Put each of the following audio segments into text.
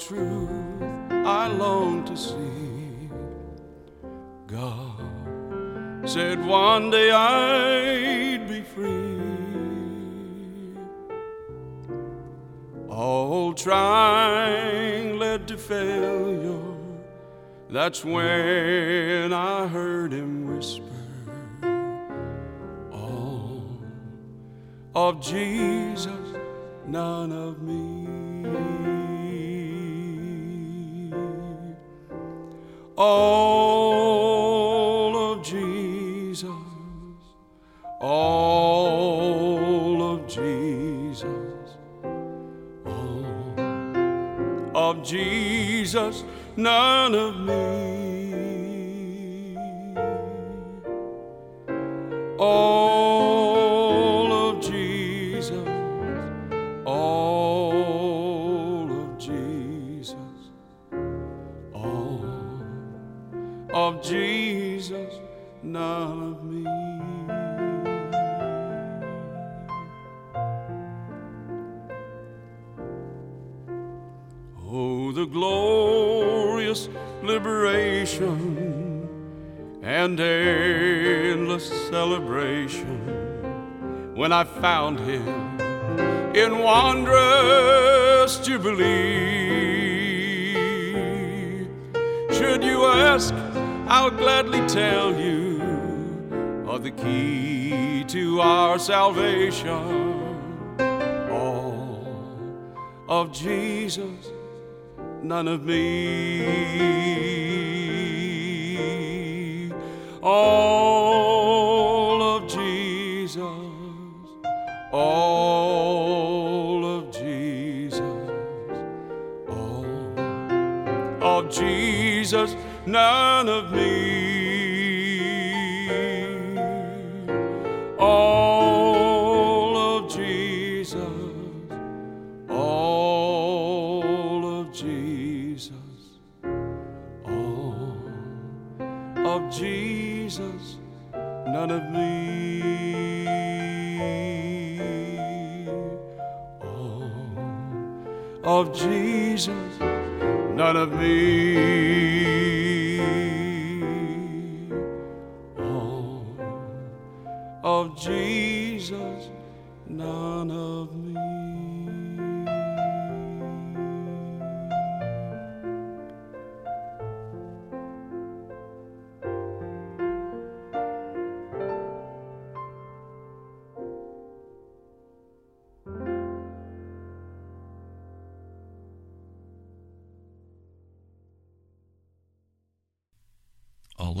Truth I long to see. God said one day I'd be free. All trying led to failure. That's when I heard him whisper. All of Jesus, none of me. All of Jesus, all of Jesus, all of Jesus, none of The glorious liberation and endless celebration when I found him in wondrous jubilee. Should you ask, I'll gladly tell you of the key to our salvation. All of Jesus, none of me. All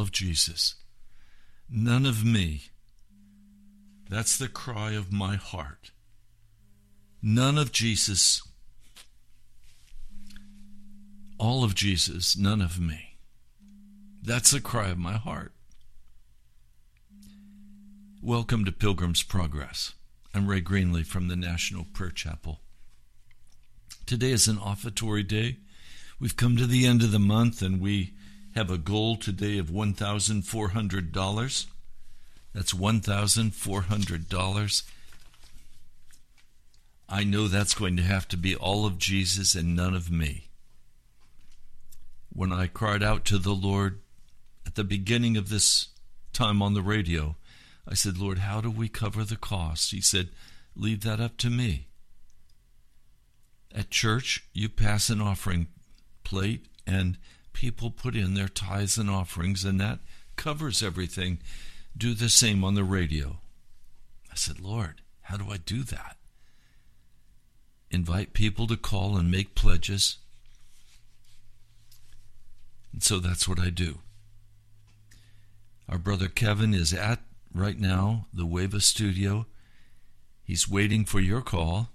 of Jesus, none of me. That's the cry of my heart. None of Jesus, all of Jesus, none of me. That's the cry of my heart. Welcome to Pilgrim's Progress. I'm Ray Greenley from the National Prayer Chapel. Today is an offertory day. We've come to the end of the month and we have a goal today of $1,400. That's $1,400. I know that's going to have to be all of Jesus and none of me. When I cried out to the Lord at the beginning of this time on the radio, I said, Lord, how do we cover the cost? He said, Leave that up to me. At church, you pass an offering plate and people put in their tithes and offerings, and that covers everything. Do the same on the radio. I said, Lord, how do I do that? Invite people to call and make pledges. And so that's what I do. Our brother Kevin is at right now the Wava studio. He's waiting for your call.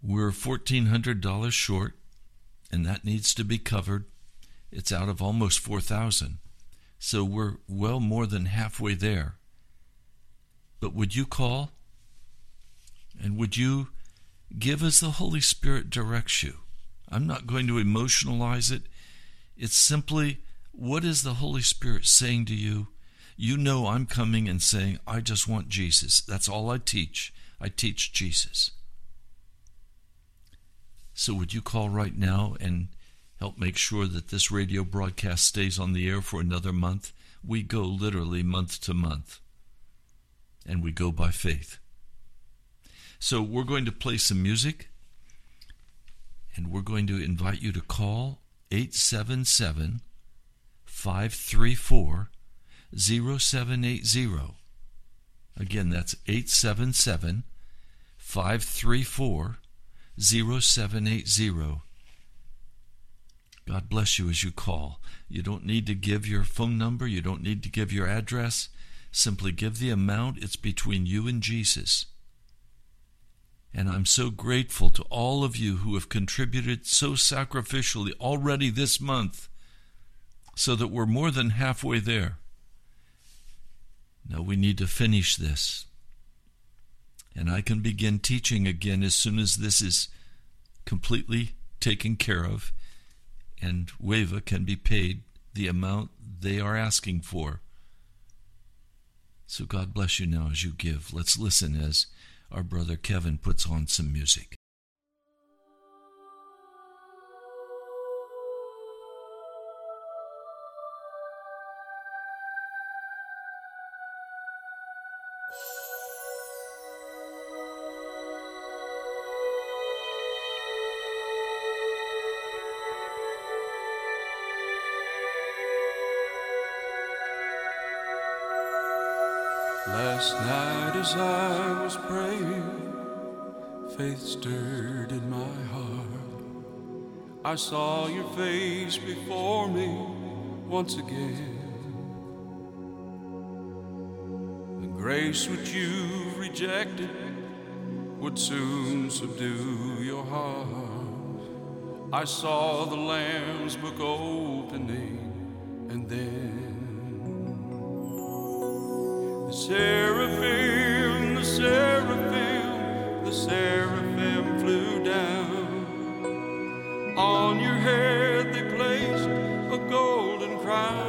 We're $1,400 short, and that needs to be covered. It's out of almost 4000 So we're well more than halfway there. But would you call? And would you give as the Holy Spirit directs you? I'm not going to emotionalize it. It's simply what is the Holy Spirit saying to you? You know, I'm coming and saying, I just want Jesus. That's all I teach. I teach Jesus. So, would you call right now and help make sure that this radio broadcast stays on the air for another month? We go literally month to month and we go by faith. So we're going to play some music and we're going to invite you to call 877 534 0780. Again, that's 877 534 0780. God bless you as you call. You don't need to give your phone number, you don't need to give your address. Simply give the amount, it's between you and Jesus. And I'm so grateful to all of you who have contributed so sacrificially already this month, so that we're more than halfway there. Now we need to finish this. And I can begin teaching again as soon as this is completely taken care of, and WAVA can be paid the amount they are asking for. So God bless you now as you give. Let's listen as our brother Kevin puts on some music. As I was praying, faith stirred in my heart. I saw your face before me once again. The grace which you've rejected would soon subdue your heart. I saw the Lamb's book opening, and then the seraphim, seraphim, flew down. On your head they placed a golden crown.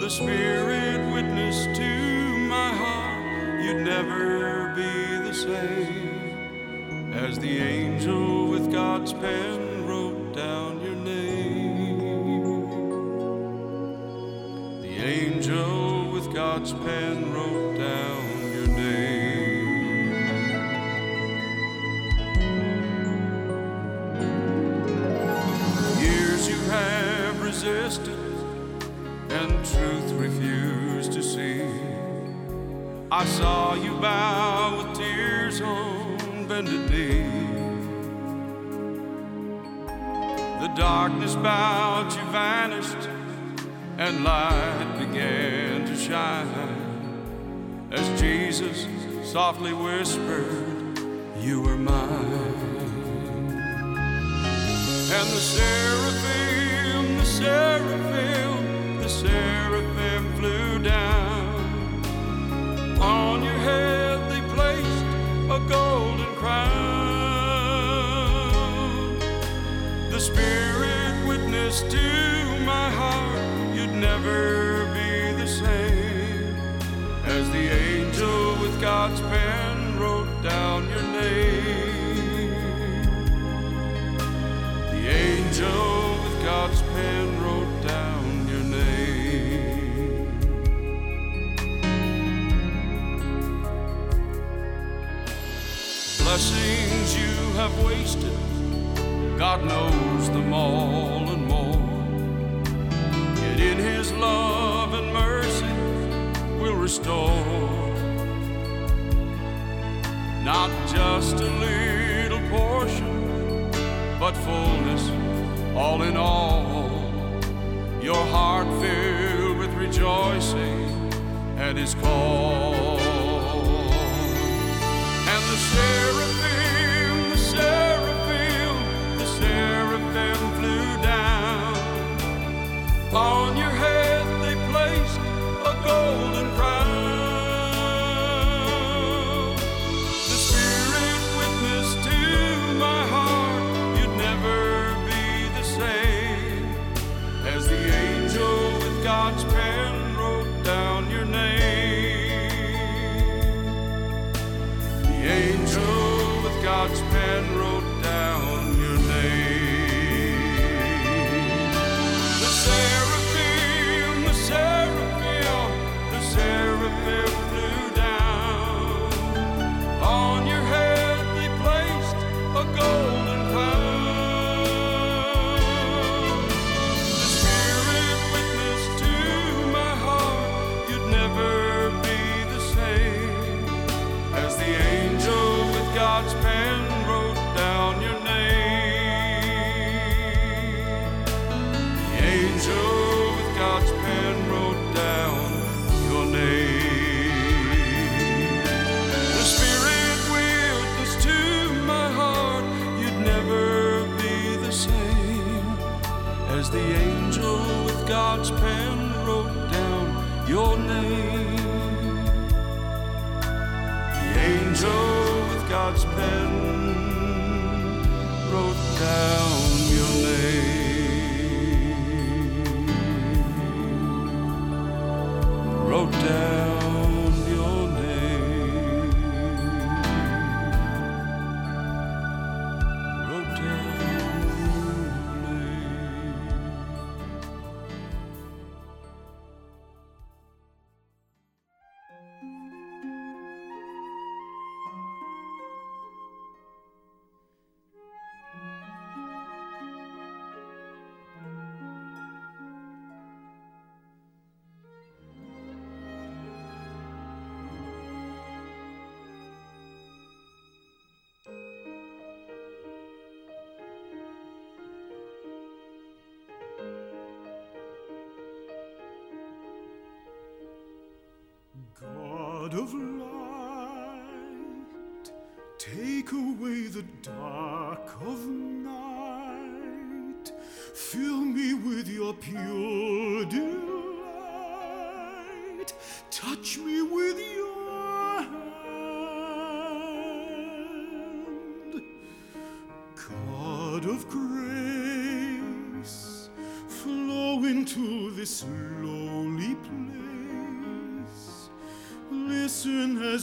The Spirit witnessed to my heart you'd never be the same as the angel with God's pen wrote down your name. The angel with God's pen I saw you bow with tears on bended knee. The darkness bowed, you vanished and light began to shine as Jesus softly whispered, You are mine. And the seraphim, the seraphim, the seraphim flew down. Spirit witnessed to my heart you'd never be the same as the angel with God's pen wrote down your name. The angel with God's pen wrote down your name. Blessings you have wasted, God knows them all and more. Yet in His love and mercy will restore not just a little portion, but fullness, all in all. Your heart filled with rejoicing at His call. And the of light, take away the dark of night, fill me with your pure.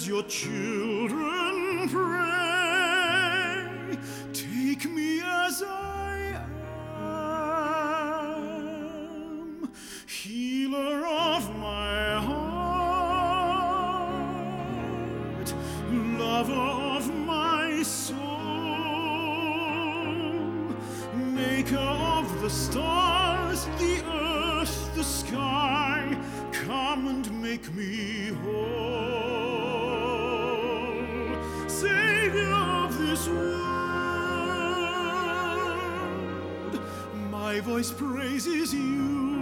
as your children pray. my voice praises you.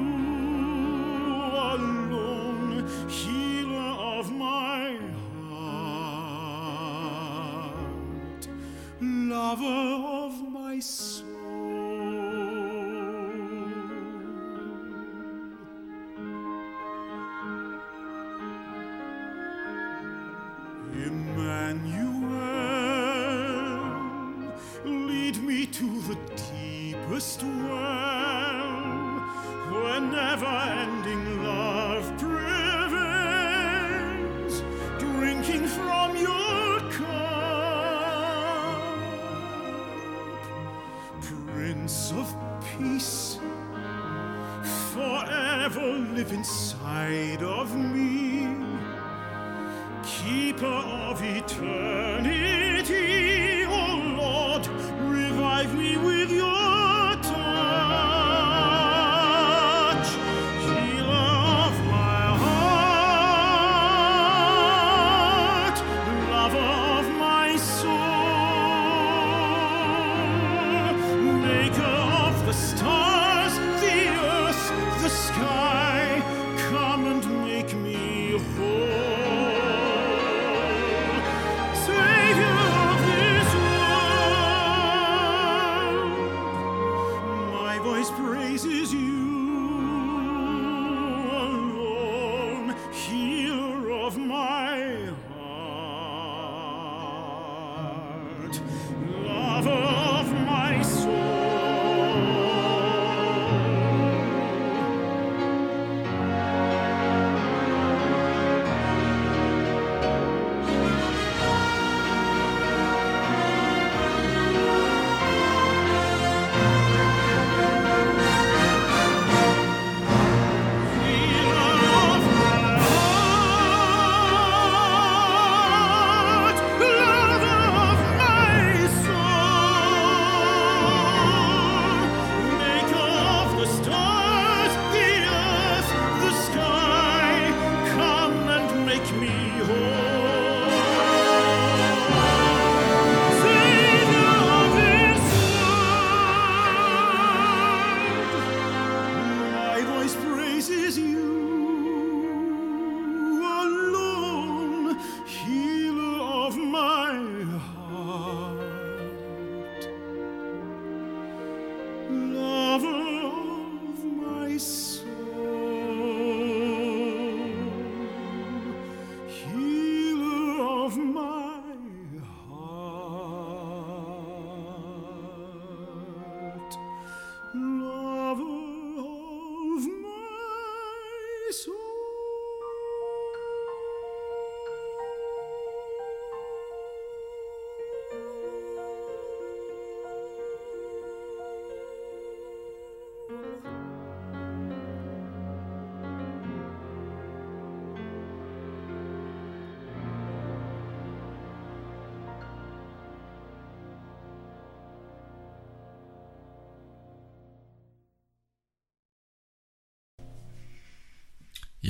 Lord.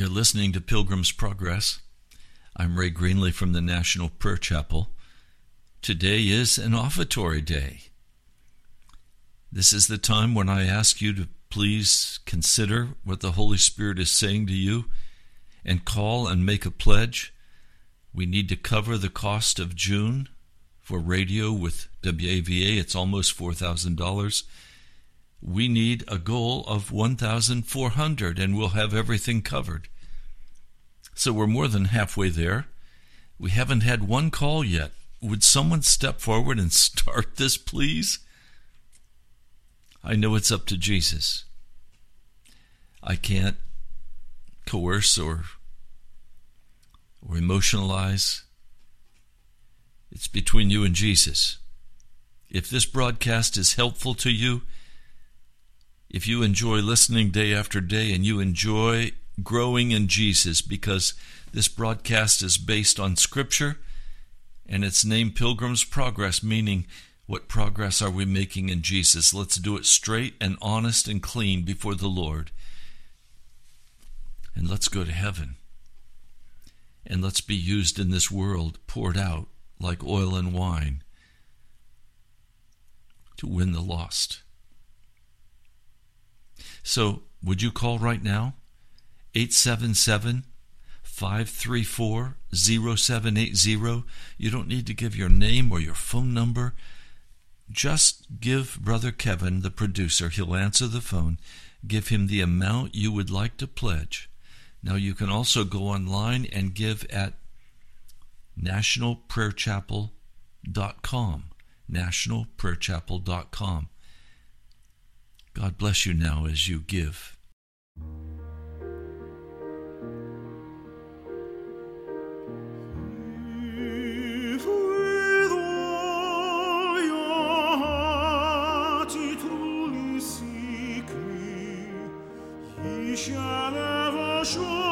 You're listening to Pilgrim's Progress. I'm Ray Greenley from the National Prayer Chapel. Today is an offertory day. This is the time when I ask you to please consider what the Holy Spirit is saying to you and call and make a pledge. We need to cover the cost of June for radio with WAVA. It's almost $4,000. We need a goal of 1,400 and we'll have everything covered. So we're more than halfway there. We haven't had one call yet. Would someone step forward and start this, please? I know it's up to Jesus. I can't coerce or or emotionalize. It's between you and Jesus. If this broadcast is helpful to you, if you enjoy listening day after day and you enjoy growing in Jesus because this broadcast is based on Scripture and it's named Pilgrim's Progress, meaning what progress are we making in Jesus? Let's do it straight and honest and clean before the Lord. And let's go to heaven. And let's be used in this world, poured out like oil and wine to win the lost. So, would you call right now? 877 534 0780. You don't need to give your name or your phone number. Just give Brother Kevin, the producer, he'll answer the phone. Give him the amount you would like to pledge. Now, you can also go online and give at nationalprayerchapel.com. Nationalprayerchapel.com. God bless you now as you give. Shall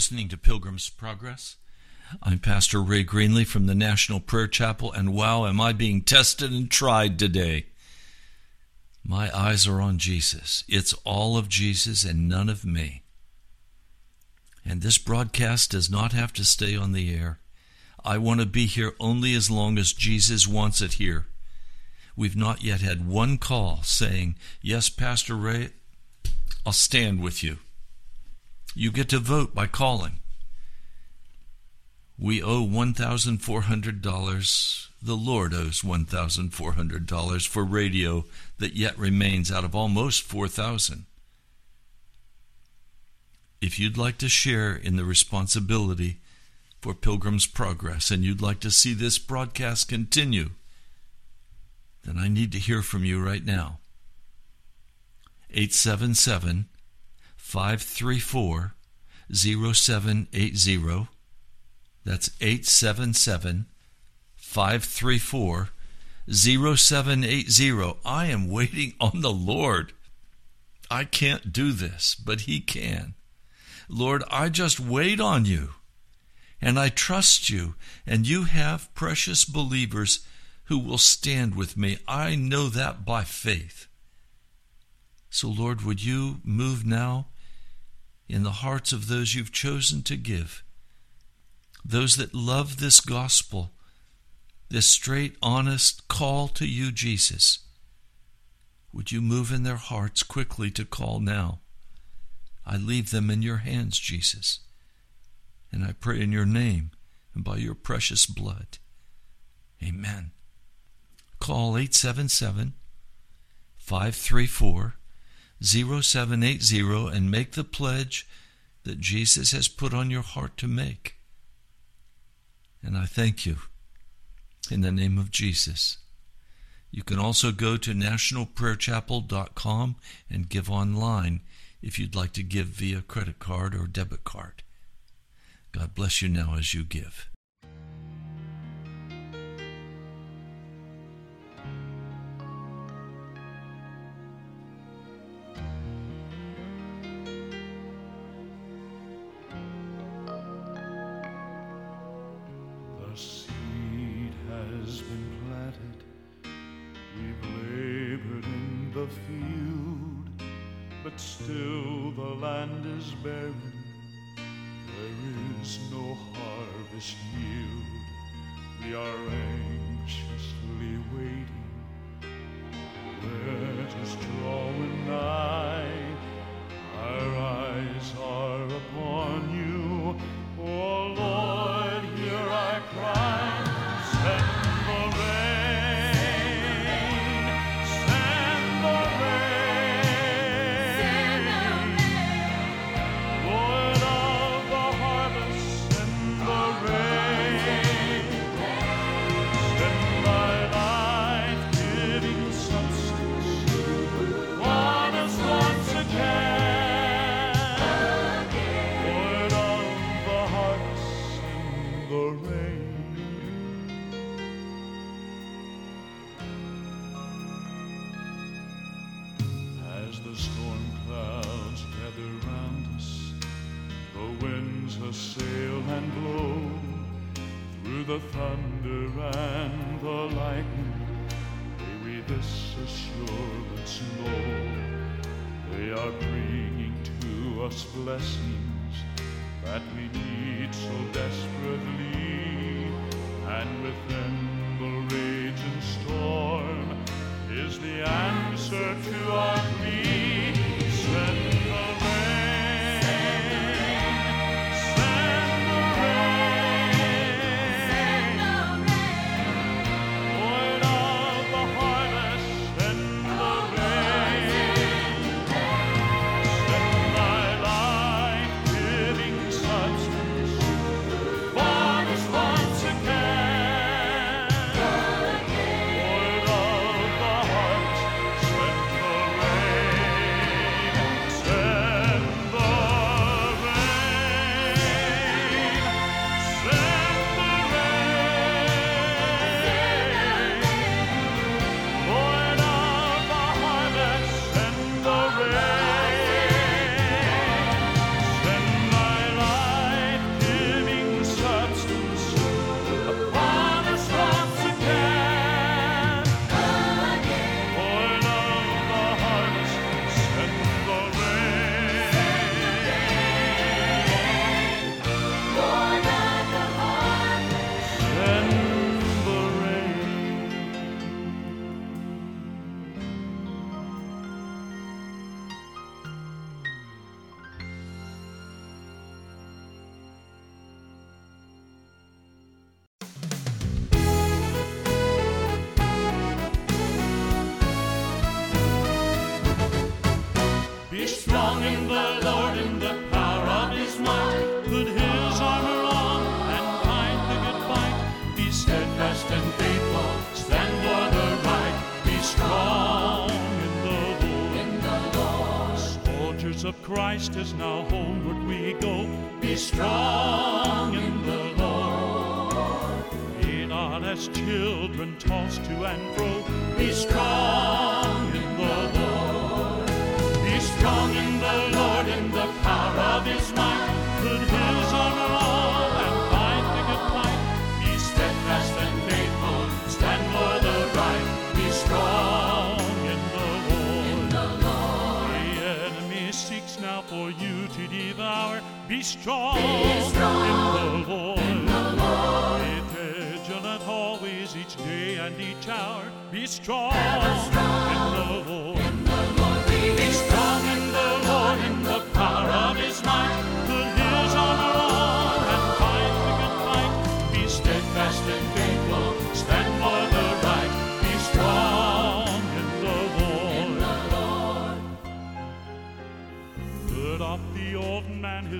listening to Pilgrim's Progress. I'm Pastor Ray Greenley from the National Prayer Chapel, and wow, am I being tested and tried today. My eyes are on Jesus. It's all of Jesus and none of me. And this broadcast does not have to stay on the air. I want to be here only as long as Jesus wants it here. We've not yet had one call saying, Yes, Pastor Ray, I'll stand with you. You get to vote by calling. We owe $1,400. The Lord owes $1,400 for radio that yet remains out of almost 4,000. If you'd like to share in the responsibility for Pilgrim's Progress and you'd like to see this broadcast continue, then I need to hear from you right now. 877 534 0780. That's 877 534 0780. I am waiting on the Lord. I can't do this, but He can. Lord, I just wait on you and I trust you, and you have precious believers who will stand with me. I know that by faith. So, Lord, would you move now in the hearts of those you've chosen to give, those that love this gospel, this straight, honest call to you, Jesus? Would you move in their hearts quickly to call now? I leave them in your hands, Jesus. And I pray in your name and by your precious blood. Amen. Call 877 534 0780 and make the pledge that Jesus has put on your heart to make. And I thank you in the name of Jesus. You can also go to nationalprayerchapel.com and give online if you'd like to give via credit card or debit card. God bless you now as you give.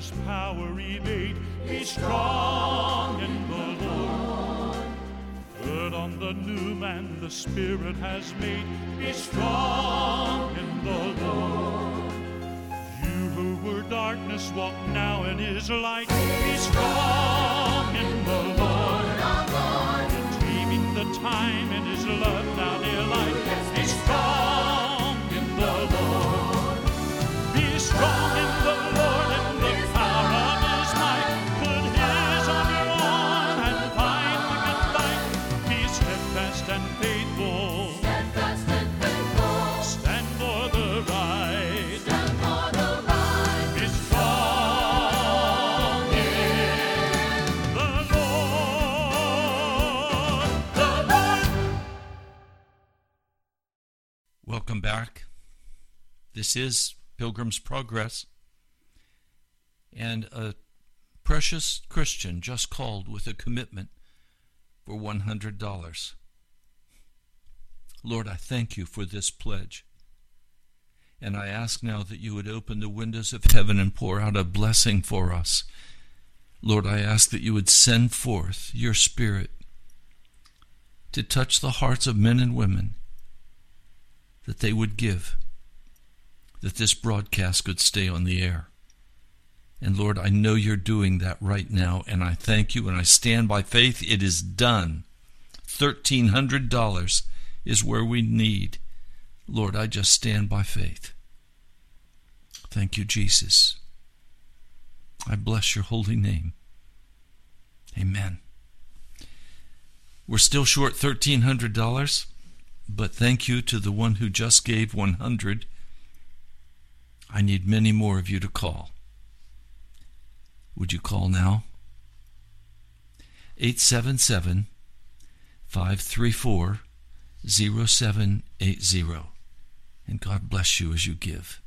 His power evade. Be strong in the Lord. Put on the new man the Spirit has made. Be strong in the Lord. You who were darkness, walk now in his light. Be strong in the Lord. Redeeming the time in his love now near light. Be strong Welcome back. This is Pilgrim's Progress. And a precious Christian just called with a commitment for $100. Lord, I thank you for this pledge. And I ask now that you would open the windows of heaven and pour out a blessing for us. Lord, I ask that you would send forth your Spirit to touch the hearts of men and women that they would give, that this broadcast could stay on the air. And Lord, I know you're doing that right now, and I thank you, and I stand by faith. It is done. $1,300 is where we need. Lord, I just stand by faith. Thank you, Jesus. I bless your holy name. Amen. We're still short $1,300, but thank you to the one who just gave 100. I need many more of you to call. Would you call now? 877 534 0780. And God bless you as you give.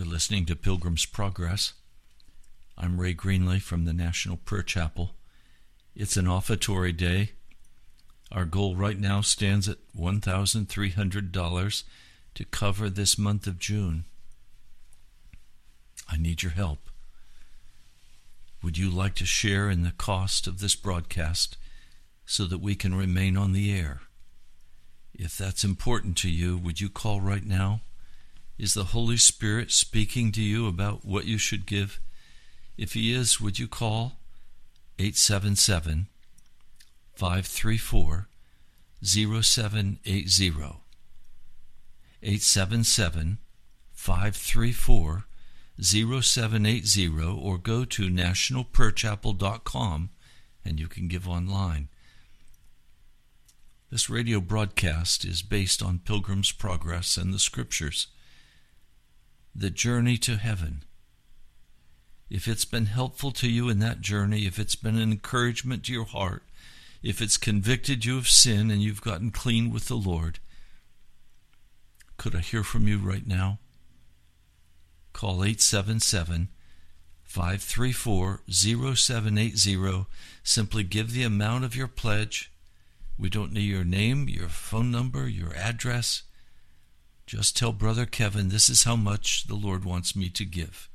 You're listening to Pilgrim's Progress. I'm Ray Greenley from the National Prayer Chapel. It's an offertory day. Our goal right now stands at $1,300 to cover this month of June. I need your help. Would you like to share in the cost of this broadcast so that we can remain on the air? If that's important to you, would you call right now? Is the Holy Spirit speaking to you about what you should give? If He is, would you call 877 534 0780? 877 534 0780 or go to nationalprayerchapel.com and you can give online. This radio broadcast is based on Pilgrim's Progress and the Scriptures the journey to heaven. If it's been helpful to you in that journey, if it's been an encouragement to your heart, if it's convicted you of sin and you've gotten clean with the Lord, could I hear from you right now? Call 877 534 0780. Simply give the amount of your pledge. We don't need your name, your phone number, your address. Just tell Brother Kevin this is how much the Lord wants me to give.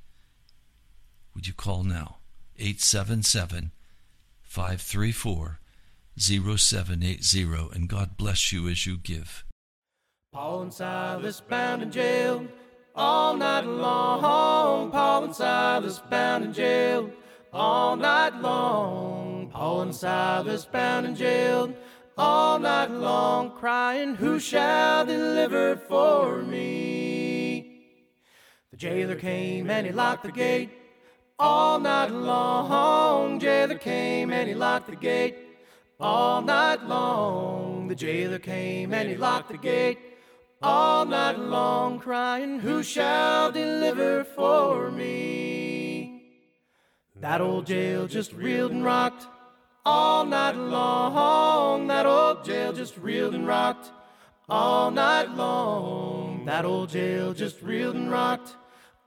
Would you call now? 877 534 0780 and God bless you as you give. Paul and Silas bound in jail all night long. Paul and Silas bound in jail all night long. Paul and Silas bound in jail all night long, crying, Who shall deliver for me? The jailer came and he locked the gate all night long. Jailer came and he locked the gate all night long. The jailer came and he locked the gate all night long, crying, Who shall deliver for me? That old jail just reeled and rocked all night long. That old jail just reeled and rocked all night long. That old jail just reeled and rocked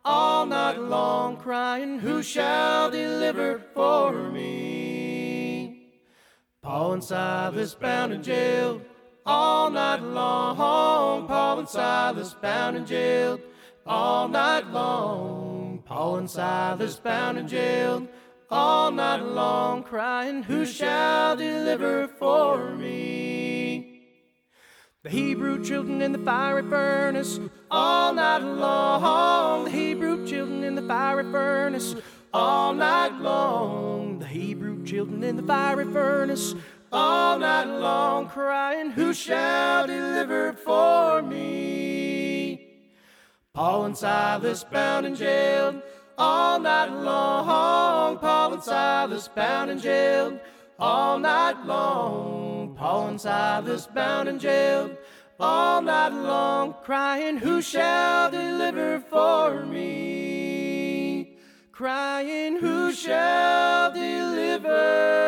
all night long, crying, Who shall deliver for me? Paul and Silas bound in jail all night long. Paul and Silas bound and jailed all night long. Paul and Silas bound and jailed all night long, crying, Who shall deliver for me? The Hebrew children in the fiery furnace all night long. The Hebrew children in the fiery furnace all night long. The Hebrew children in the fiery furnace all night long, crying, Who shall deliver for me? Paul and Silas bound and jailed all night long. Paul and Silas bound and jailed all night long. Paul and Silas bound and jailed all night long, crying, Who shall deliver for me? Crying, Who shall deliver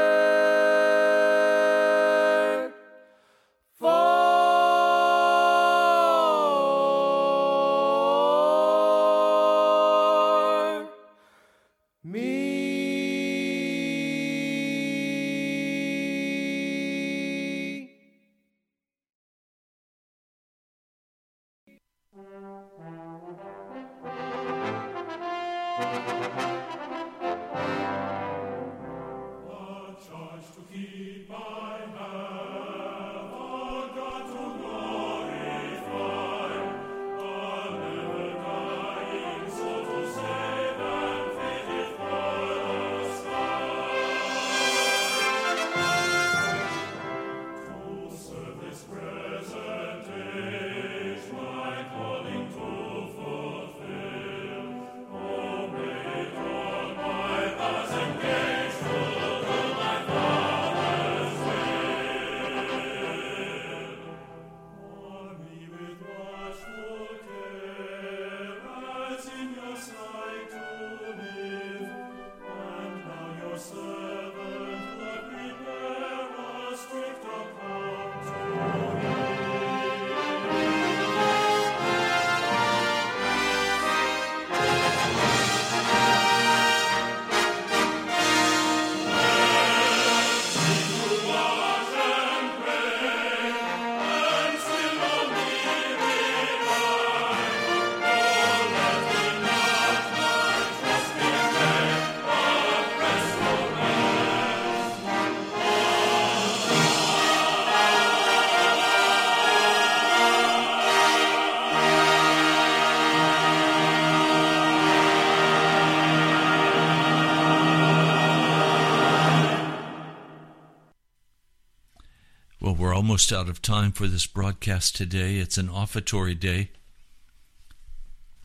almost out of time for this broadcast today. It's an offertory day.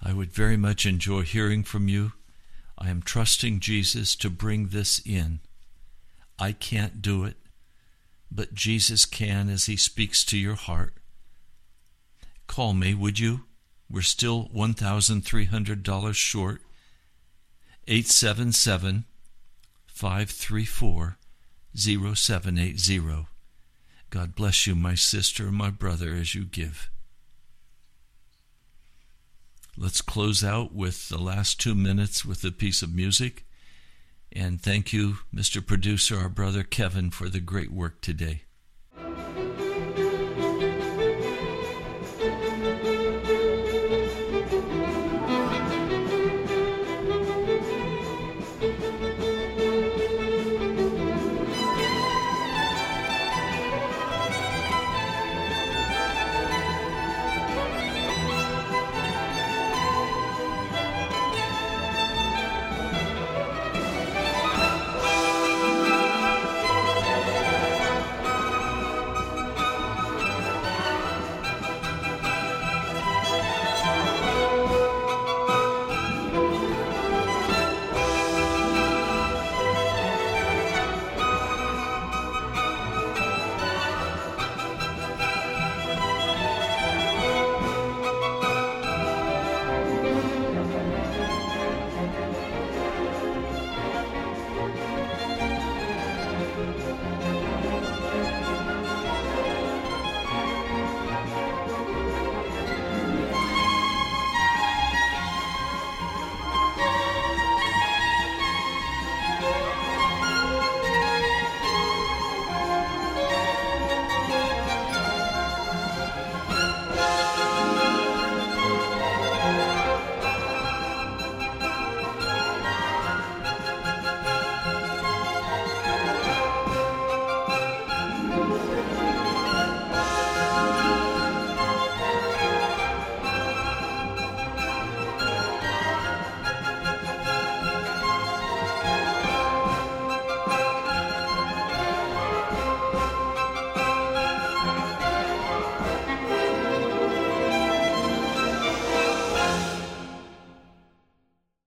I would very much enjoy hearing from you. I am trusting Jesus to bring this in. I can't do it, but Jesus can as he speaks to your heart. Call me, would you? We're still $1,300 short. 877 534 0780. God bless you, my sister and my brother, as you give. Let's close out with the last two minutes with a piece of music. And thank you, Mr. Producer, our brother Kevin, for the great work today.